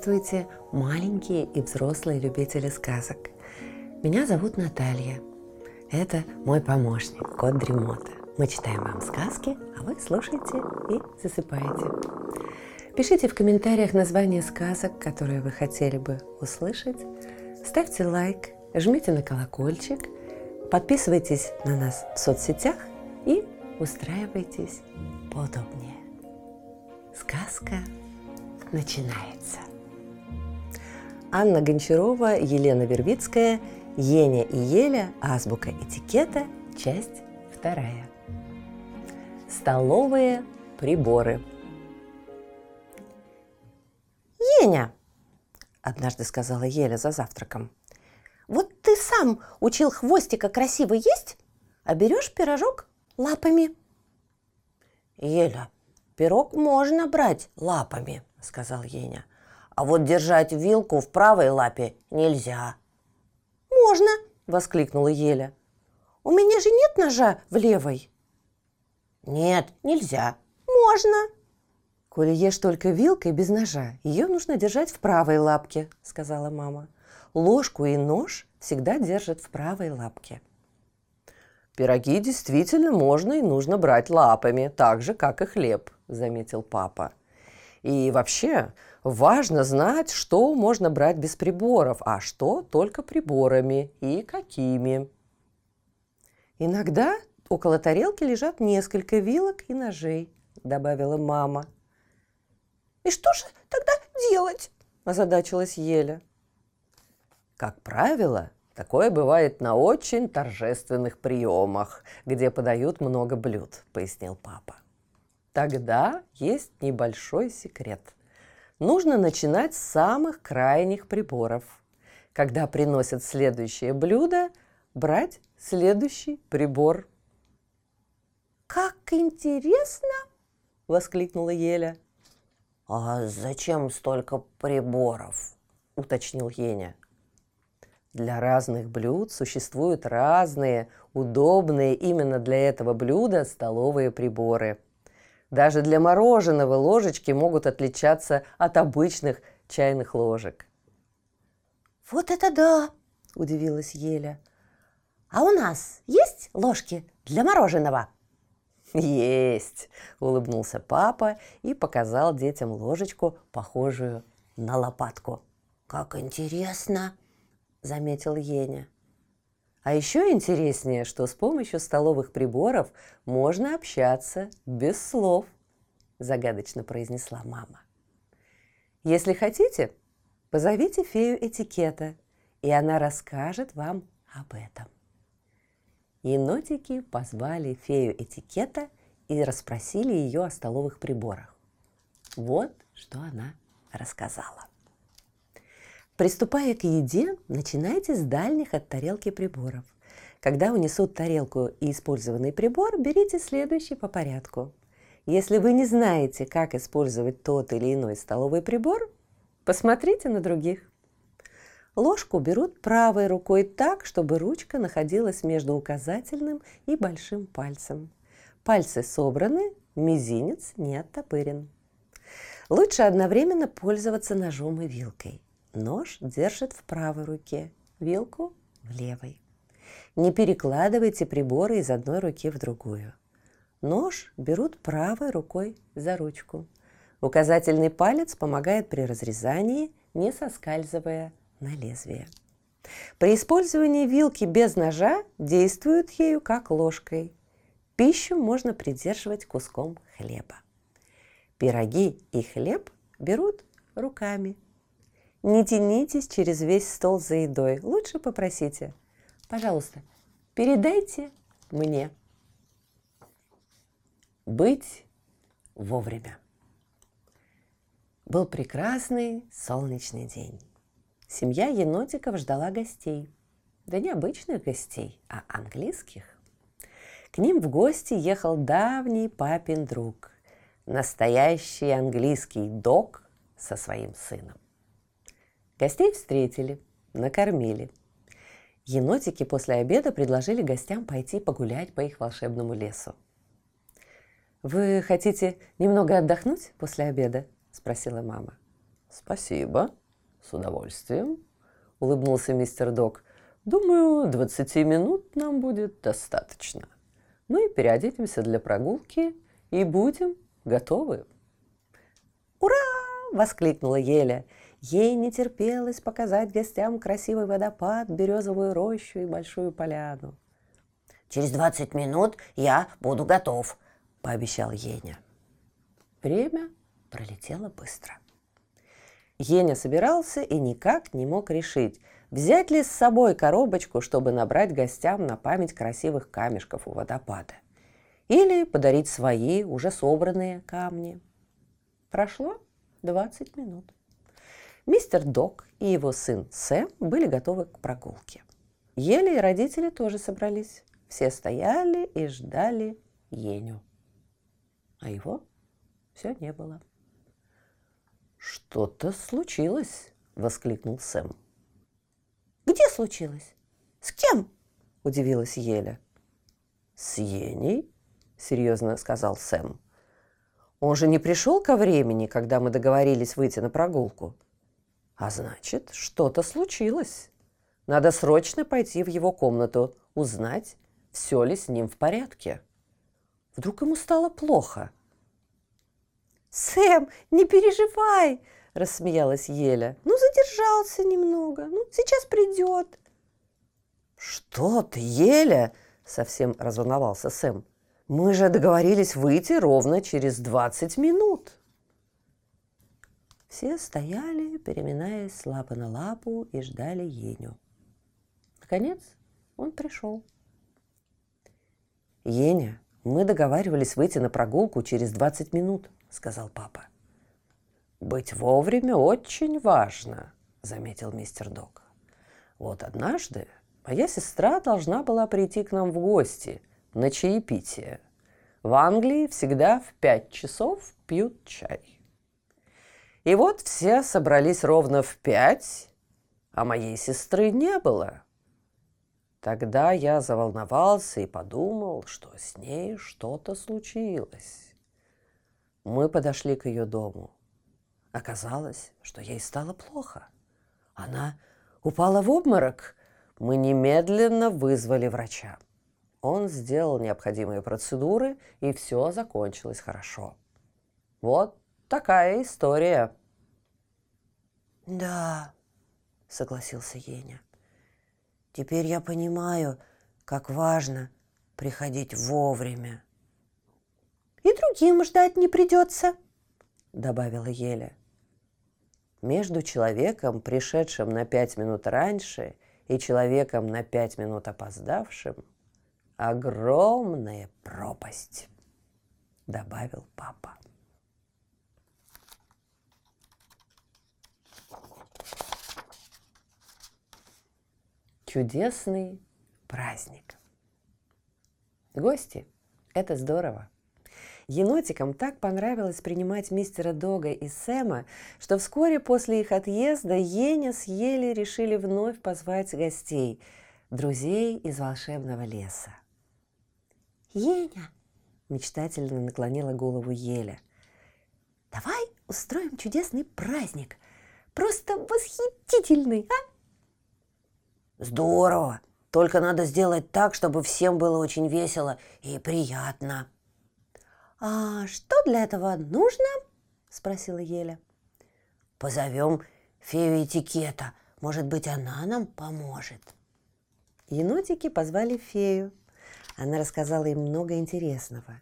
Здравствуйте, маленькие и взрослые любители сказок. Меня зовут Наталья. Это мой помощник, кот Дремота. Мы читаем вам сказки, а вы слушаете и засыпаете. Пишите в комментариях названия сказок, которые вы хотели бы услышать. Ставьте лайк, жмите на колокольчик, подписывайтесь на нас в соцсетях и устраивайтесь поудобнее. Сказка начинается. Анна Гончарова, Елена Вербицкая, Еня и Еля, азбука этикета, часть вторая. Столовые приборы. Еня, однажды сказала Еля за завтраком, вот ты сам учил хвостика красиво есть, а берешь пирожок лапами. Еля, пирог можно брать лапами, – сказал Еня. «А вот держать вилку в правой лапе нельзя». «Можно!» – воскликнула Еля. «У меня же нет ножа в левой». «Нет, нельзя». «Можно!» «Коли ешь только вилкой без ножа, ее нужно держать в правой лапке», – сказала мама. «Ложку и нож всегда держат в правой лапке». «Пироги действительно можно и нужно брать лапами, так же, как и хлеб», – заметил папа. И вообще важно знать, что можно брать без приборов, а что только приборами и какими. Иногда около тарелки лежат несколько вилок и ножей, добавила мама. И что же тогда делать? озадачилась Еля. Как правило, такое бывает на очень торжественных приемах, где подают много блюд, пояснил папа. Тогда есть небольшой секрет. Нужно начинать с самых крайних приборов. Когда приносят следующее блюдо, брать следующий прибор. «Как интересно!» – воскликнула Еля. «А зачем столько приборов?» – уточнил Еня. Для разных блюд существуют разные, удобные именно для этого блюда столовые приборы – даже для мороженого ложечки могут отличаться от обычных чайных ложек. «Вот это да!» – удивилась Еля. «А у нас есть ложки для мороженого?» «Есть!» – улыбнулся папа и показал детям ложечку, похожую на лопатку. «Как интересно!» – заметил Еня. А еще интереснее, что с помощью столовых приборов можно общаться без слов, загадочно произнесла мама. Если хотите, позовите фею этикета, и она расскажет вам об этом. Енотики позвали фею этикета и расспросили ее о столовых приборах. Вот что она рассказала. Приступая к еде, начинайте с дальних от тарелки приборов. Когда унесут тарелку и использованный прибор, берите следующий по порядку. Если вы не знаете, как использовать тот или иной столовый прибор, посмотрите на других. Ложку берут правой рукой так, чтобы ручка находилась между указательным и большим пальцем. Пальцы собраны, мизинец не оттопырен. Лучше одновременно пользоваться ножом и вилкой. Нож держит в правой руке, вилку в левой. Не перекладывайте приборы из одной руки в другую. Нож берут правой рукой за ручку. Указательный палец помогает при разрезании, не соскальзывая на лезвие. При использовании вилки без ножа действуют ею как ложкой. Пищу можно придерживать куском хлеба. Пироги и хлеб берут руками – не тянитесь через весь стол за едой. Лучше попросите. Пожалуйста, передайте мне. Быть вовремя. Был прекрасный солнечный день. Семья енотиков ждала гостей. Да не обычных гостей, а английских. К ним в гости ехал давний папин друг, настоящий английский док со своим сыном. Гостей встретили, накормили. Енотики после обеда предложили гостям пойти погулять по их волшебному лесу. «Вы хотите немного отдохнуть после обеда?» – спросила мама. Спасибо, с удовольствием, улыбнулся мистер Док. Думаю, 20 минут нам будет достаточно. Мы переоденемся для прогулки и будем готовы. «Ура!» – воскликнула Еля. Ей не терпелось показать гостям красивый водопад, березовую рощу и большую поляну. «Через двадцать минут я буду готов», – пообещал Еня. Время пролетело быстро. Еня собирался и никак не мог решить, взять ли с собой коробочку, чтобы набрать гостям на память красивых камешков у водопада, или подарить свои уже собранные камни. Прошло 20 минут. Мистер Док и его сын Сэм были готовы к прогулке. Ели и родители тоже собрались. Все стояли и ждали Еню. А его все не было. «Что-то случилось!» – воскликнул Сэм. «Где случилось? С кем?» – удивилась Еля. «С Еней?» – серьезно сказал Сэм. «Он же не пришел ко времени, когда мы договорились выйти на прогулку. А значит, что-то случилось. Надо срочно пойти в его комнату, узнать, все ли с ним в порядке. Вдруг ему стало плохо – «Сэм, не переживай!» – рассмеялась Еля. «Ну, задержался немного. Ну, сейчас придет». «Что ты, Еля?» – совсем разволновался Сэм. «Мы же договорились выйти ровно через двадцать минут». Все стояли, переминаясь с лапы на лапу и ждали Еню. Наконец он пришел. «Еня, мы договаривались выйти на прогулку через двадцать минут», – сказал папа. «Быть вовремя очень важно», – заметил мистер Док. «Вот однажды моя сестра должна была прийти к нам в гости на чаепитие. В Англии всегда в пять часов пьют чай. И вот все собрались ровно в пять, а моей сестры не было. Тогда я заволновался и подумал, что с ней что-то случилось. Мы подошли к ее дому. Оказалось, что ей стало плохо. Она упала в обморок. Мы немедленно вызвали врача. Он сделал необходимые процедуры, и все закончилось хорошо. Вот такая история. Да, согласился Еня. Теперь я понимаю, как важно приходить вовремя. И другим ждать не придется», — добавила Еля. Между человеком, пришедшим на пять минут раньше, и человеком на пять минут опоздавшим, огромная пропасть, добавил папа. Чудесный праздник. Гости – это здорово. Енотикам так понравилось принимать мистера Дога и Сэма, что вскоре после их отъезда Еня с Ели решили вновь позвать гостей, друзей из волшебного леса. «Еня!» – мечтательно наклонила голову Еля. «Давай устроим чудесный праздник, просто восхитительный, а?» «Здорово! Только надо сделать так, чтобы всем было очень весело и приятно», «А что для этого нужно?» – спросила Еля. «Позовем фею этикета. Может быть, она нам поможет». Енотики позвали фею. Она рассказала им много интересного.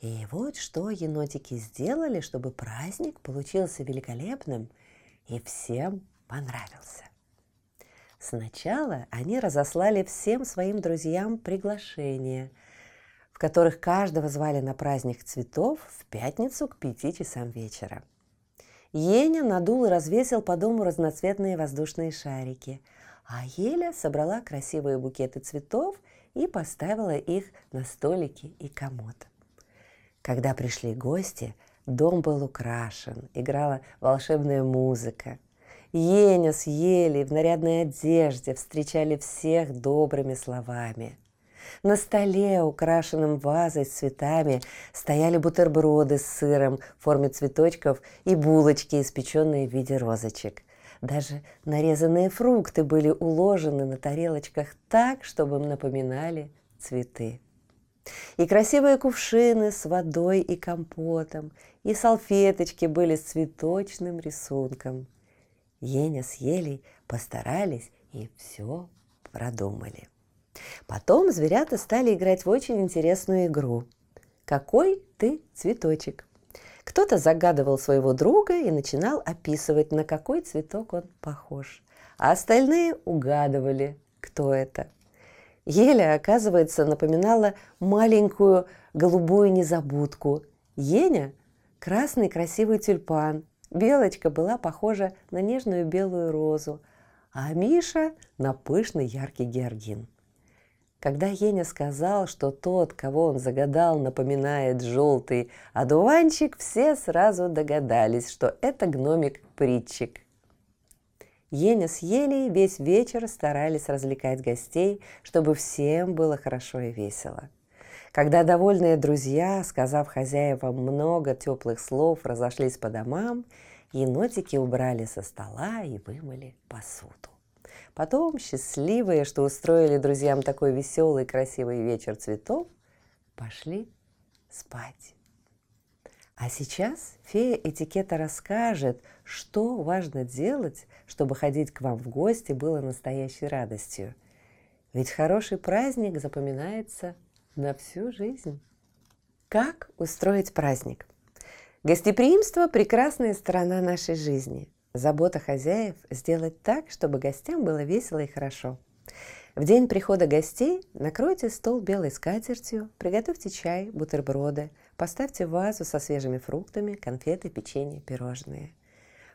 И вот что енотики сделали, чтобы праздник получился великолепным и всем понравился. Сначала они разослали всем своим друзьям приглашение – которых каждого звали на праздник цветов в пятницу к пяти часам вечера. Еня надул и развесил по дому разноцветные воздушные шарики, а Еля собрала красивые букеты цветов и поставила их на столики и комод. Когда пришли гости, дом был украшен, играла волшебная музыка. Еня с Елей в нарядной одежде встречали всех добрыми словами – На столе, украшенном вазой с цветами, стояли бутерброды с сыром в форме цветочков и булочки, испеченные в виде розочек. Даже нарезанные фрукты были уложены на тарелочках так, чтобы им напоминали цветы. И красивые кувшины с водой и компотом, и салфеточки были с цветочным рисунком. Еня с Елей постарались и все продумали. Потом зверята стали играть в очень интересную игру. Какой ты цветочек? Кто-то загадывал своего друга и начинал описывать, на какой цветок он похож. А остальные угадывали, кто это. Еля, оказывается, напоминала маленькую голубую незабудку. Еня – красный красивый тюльпан. Белочка была похожа на нежную белую розу, а Миша – на пышный яркий георгин. Когда Еня сказал, что тот, кого он загадал, напоминает желтый одуванчик, все сразу догадались, что это гномик-притчик. Еня с Елей весь вечер старались развлекать гостей, чтобы всем было хорошо и весело. Когда довольные друзья, сказав хозяевам много теплых слов, разошлись по домам, енотики убрали со стола и вымыли посуду. Потом, счастливые, что устроили друзьям такой веселый, красивый вечер цветов, пошли спать. А сейчас фея этикета расскажет, что важно делать, чтобы ходить к вам в гости было настоящей радостью. Ведь хороший праздник запоминается на всю жизнь. Как устроить праздник? Гостеприимство – прекрасная сторона нашей жизни – Забота хозяев – сделать так, чтобы гостям было весело и хорошо. В день прихода гостей накройте стол белой скатертью, приготовьте чай, бутерброды, поставьте вазу со свежими фруктами, конфеты, печенье, пирожные.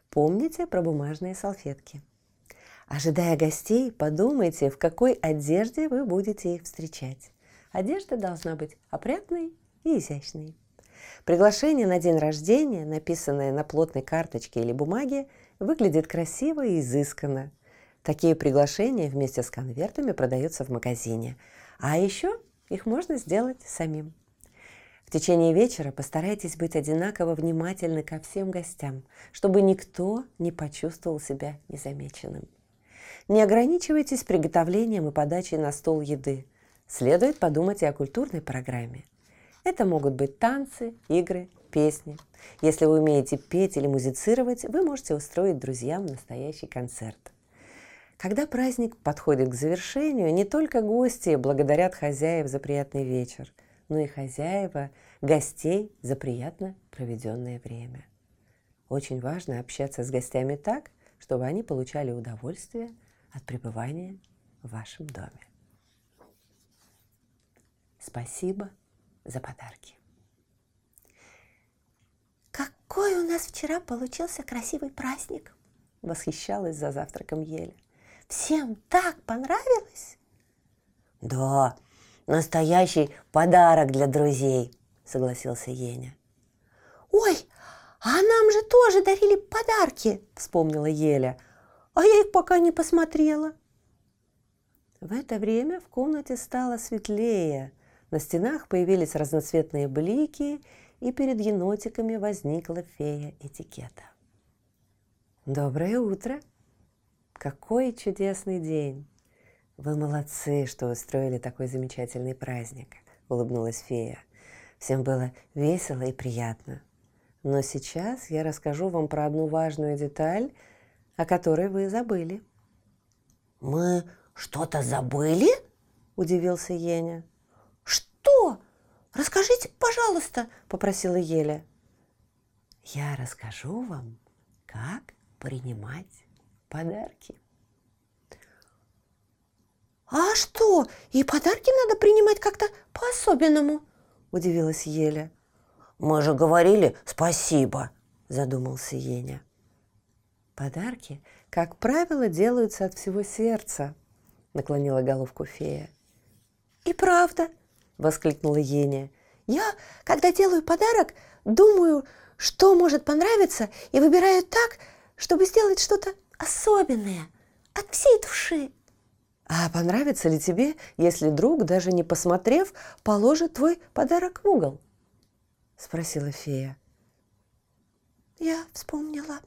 Помните про бумажные салфетки. Ожидая гостей, подумайте, в какой одежде вы будете их встречать. Одежда должна быть опрятной и изящной. Приглашение на день рождения, написанное на плотной карточке или бумаге, выглядит красиво и изысканно. Такие приглашения вместе с конвертами продаются в магазине. А еще их можно сделать самим. В течение вечера постарайтесь быть одинаково внимательны ко всем гостям, чтобы никто не почувствовал себя незамеченным. Не ограничивайтесь приготовлением и подачей на стол еды. Следует подумать и о культурной программе. Это могут быть танцы, игры, песни. Если вы умеете петь или музицировать, вы можете устроить друзьям настоящий концерт. Когда праздник подходит к завершению, не только гости благодарят хозяев за приятный вечер, но и хозяева гостей за приятно проведенное время. Очень важно общаться с гостями так, чтобы они получали удовольствие от пребывания в вашем доме. Спасибо за подарки. «Какой у нас вчера получился красивый праздник!» – восхищалась за завтраком Еля. «Всем так понравилось!» «Да, настоящий подарок для друзей!» – согласился Еня. «Ой, а нам же тоже дарили подарки!» – вспомнила Еля. «А я их пока не посмотрела!» В это время в комнате стало светлее. На стенах появились разноцветные блики – и перед енотиками возникла фея этикета. «Доброе утро! Какой чудесный день! Вы молодцы, что устроили такой замечательный праздник!» – улыбнулась фея. Всем было весело и приятно. Но сейчас я расскажу вам про одну важную деталь, о которой вы забыли. «Мы что-то забыли?» – удивился Еня. «Что?» «Расскажите, пожалуйста», — попросила Еля. «Я расскажу вам, как принимать подарки». «А что, и подарки надо принимать как-то по-особенному?» – удивилась Еля. «Мы же говорили спасибо», – задумался Еня. «Подарки, как правило, делаются от всего сердца», – наклонила головку фея. «И правда», – воскликнула Еня. «Я, когда делаю подарок, думаю, что может понравиться, и выбираю так, чтобы сделать что-то особенное, от всей души». А понравится ли тебе, если друг, даже не посмотрев, положит твой подарок в угол? Спросила фея. Я вспомнила,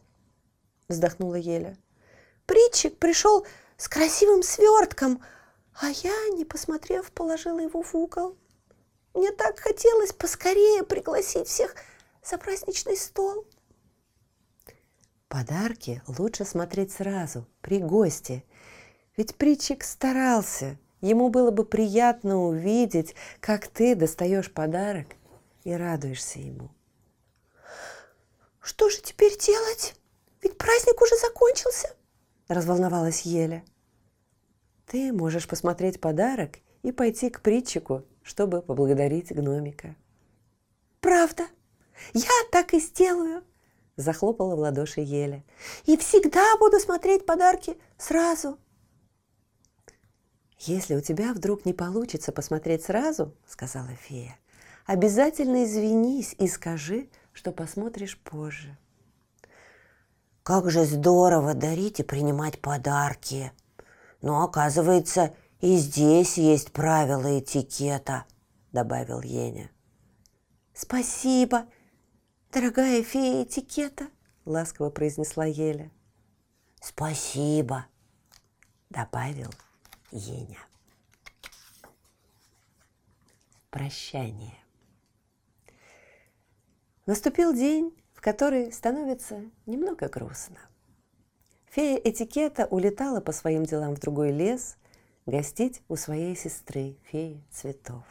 вздохнула Еля. Притчик пришел с красивым свертком, а я, не посмотрев, положила его в угол. Мне так хотелось поскорее пригласить всех за праздничный стол. Подарки лучше смотреть сразу, при госте. Ведь Притчик старался. Ему было бы приятно увидеть, как ты достаешь подарок и радуешься ему. Что же теперь делать? Ведь праздник уже закончился, разволновалась Еля. Ты можешь посмотреть подарок и пойти к Притчику, чтобы поблагодарить гномика. Правда? Я так и сделаю, захлопала в ладоши Еля. «И всегда буду смотреть подарки сразу!» «Если у тебя вдруг не получится посмотреть сразу, — сказала фея, — обязательно извинись и скажи, что посмотришь позже». «Как же здорово дарить и принимать подарки! Но, оказывается, и здесь есть правила этикета», — добавил Еня. «Спасибо!» «Дорогая фея этикета», — ласково произнесла Еля. «Спасибо», — добавил Еня. Прощание. Наступил день, в который становится немного грустно. Фея этикета улетала по своим делам в другой лес гостить у своей сестры, феи цветов.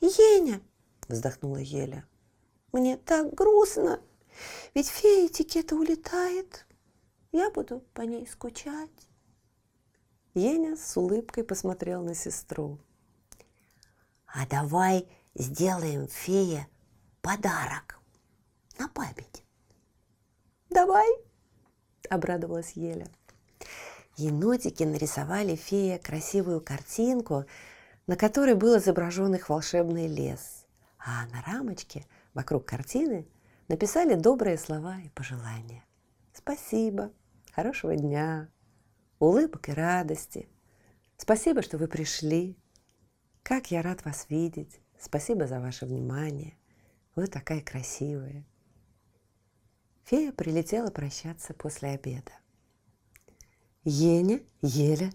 «Еня!» – вздохнула Еля – мне так грустно, ведь фея этикета улетает. Я буду по ней скучать. Еня с улыбкой посмотрел на сестру. А давай сделаем фее подарок на память. Давай, обрадовалась Еля. Енотики нарисовали фее красивую картинку, на которой был изображен их волшебный лес, а на рамочке – вокруг картины написали добрые слова и пожелания. Спасибо, хорошего дня, улыбок и радости. Спасибо, что вы пришли. Как я рад вас видеть. Спасибо за ваше внимание. Вы такая красивая. Фея прилетела прощаться после обеда. Еня, Еля,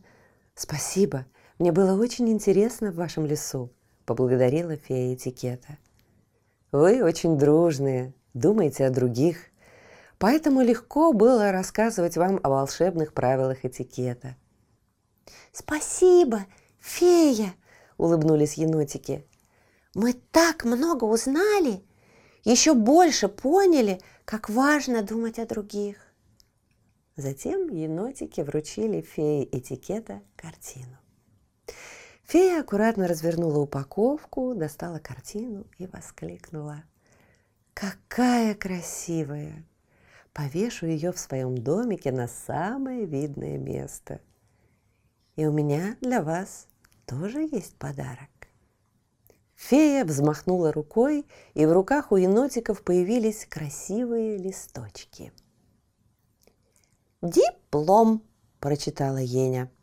спасибо. Мне было очень интересно в вашем лесу, поблагодарила фея этикета – вы очень дружные, думаете о других, поэтому легко было рассказывать вам о волшебных правилах этикета. «Спасибо, фея!» – улыбнулись енотики. «Мы так много узнали, еще больше поняли, как важно думать о других». Затем енотики вручили фее этикета картину. Фея аккуратно развернула упаковку, достала картину и воскликнула. «Какая красивая! Повешу ее в своем домике на самое видное место. И у меня для вас тоже есть подарок». Фея взмахнула рукой, и в руках у енотиков появились красивые листочки. «Диплом!» – прочитала Еня –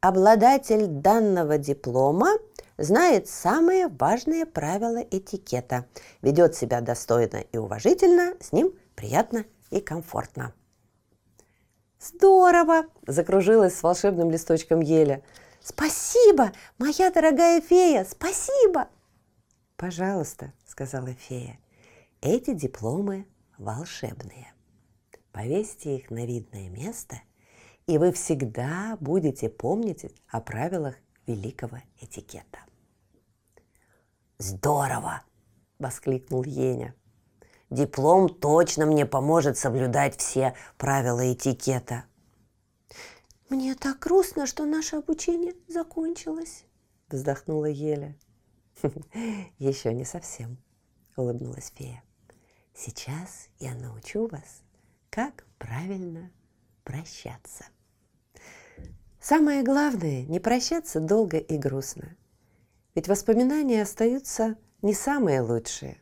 Обладатель данного диплома знает самые важные правила этикета, ведет себя достойно и уважительно, с ним приятно и комфортно. «Здорово!» – закружилась с волшебным листочком Еля. «Спасибо, моя дорогая фея, спасибо!» «Пожалуйста», – сказала фея, – «эти дипломы волшебные. Повесьте их на видное место – и вы всегда будете помнить о правилах великого этикета. «Здорово!» – воскликнул Еня. «Диплом точно мне поможет соблюдать все правила этикета». «Мне так грустно, что наше обучение закончилось», – вздохнула Еля. «Еще не совсем», – улыбнулась фея. «Сейчас я научу вас, как правильно прощаться». Самое главное – не прощаться долго и грустно. Ведь воспоминания остаются не самые лучшие.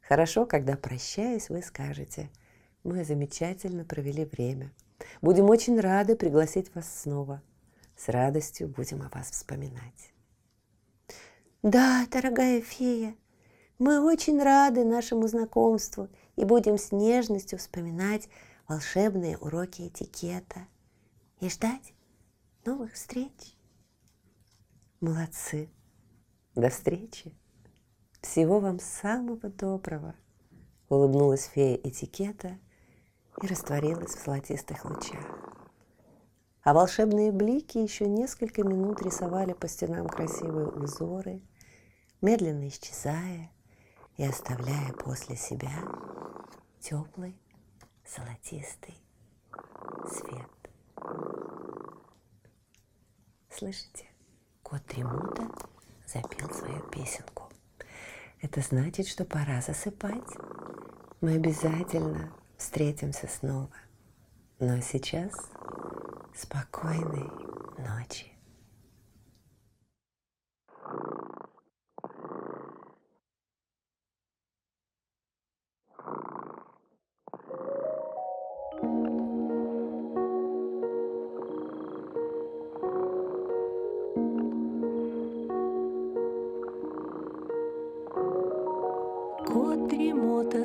Хорошо, когда, прощаясь, вы скажете «Мы замечательно провели время. Будем очень рады пригласить вас снова. С радостью будем о вас вспоминать. Да, дорогая фея, мы очень рады нашему знакомству и будем с нежностью вспоминать волшебные уроки этикета и ждать новых встреч. Молодцы. До встречи. Всего вам самого доброго. Улыбнулась фея этикета и растворилась в золотистых лучах. А волшебные блики еще несколько минут рисовали по стенам красивые узоры, медленно исчезая и оставляя после себя теплый золотистый свет. Слышите? Кот Тремута запел свою песенку. Это значит, что пора засыпать. Мы обязательно встретимся снова. Но сейчас спокойной ночи.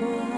Нужно крепко спать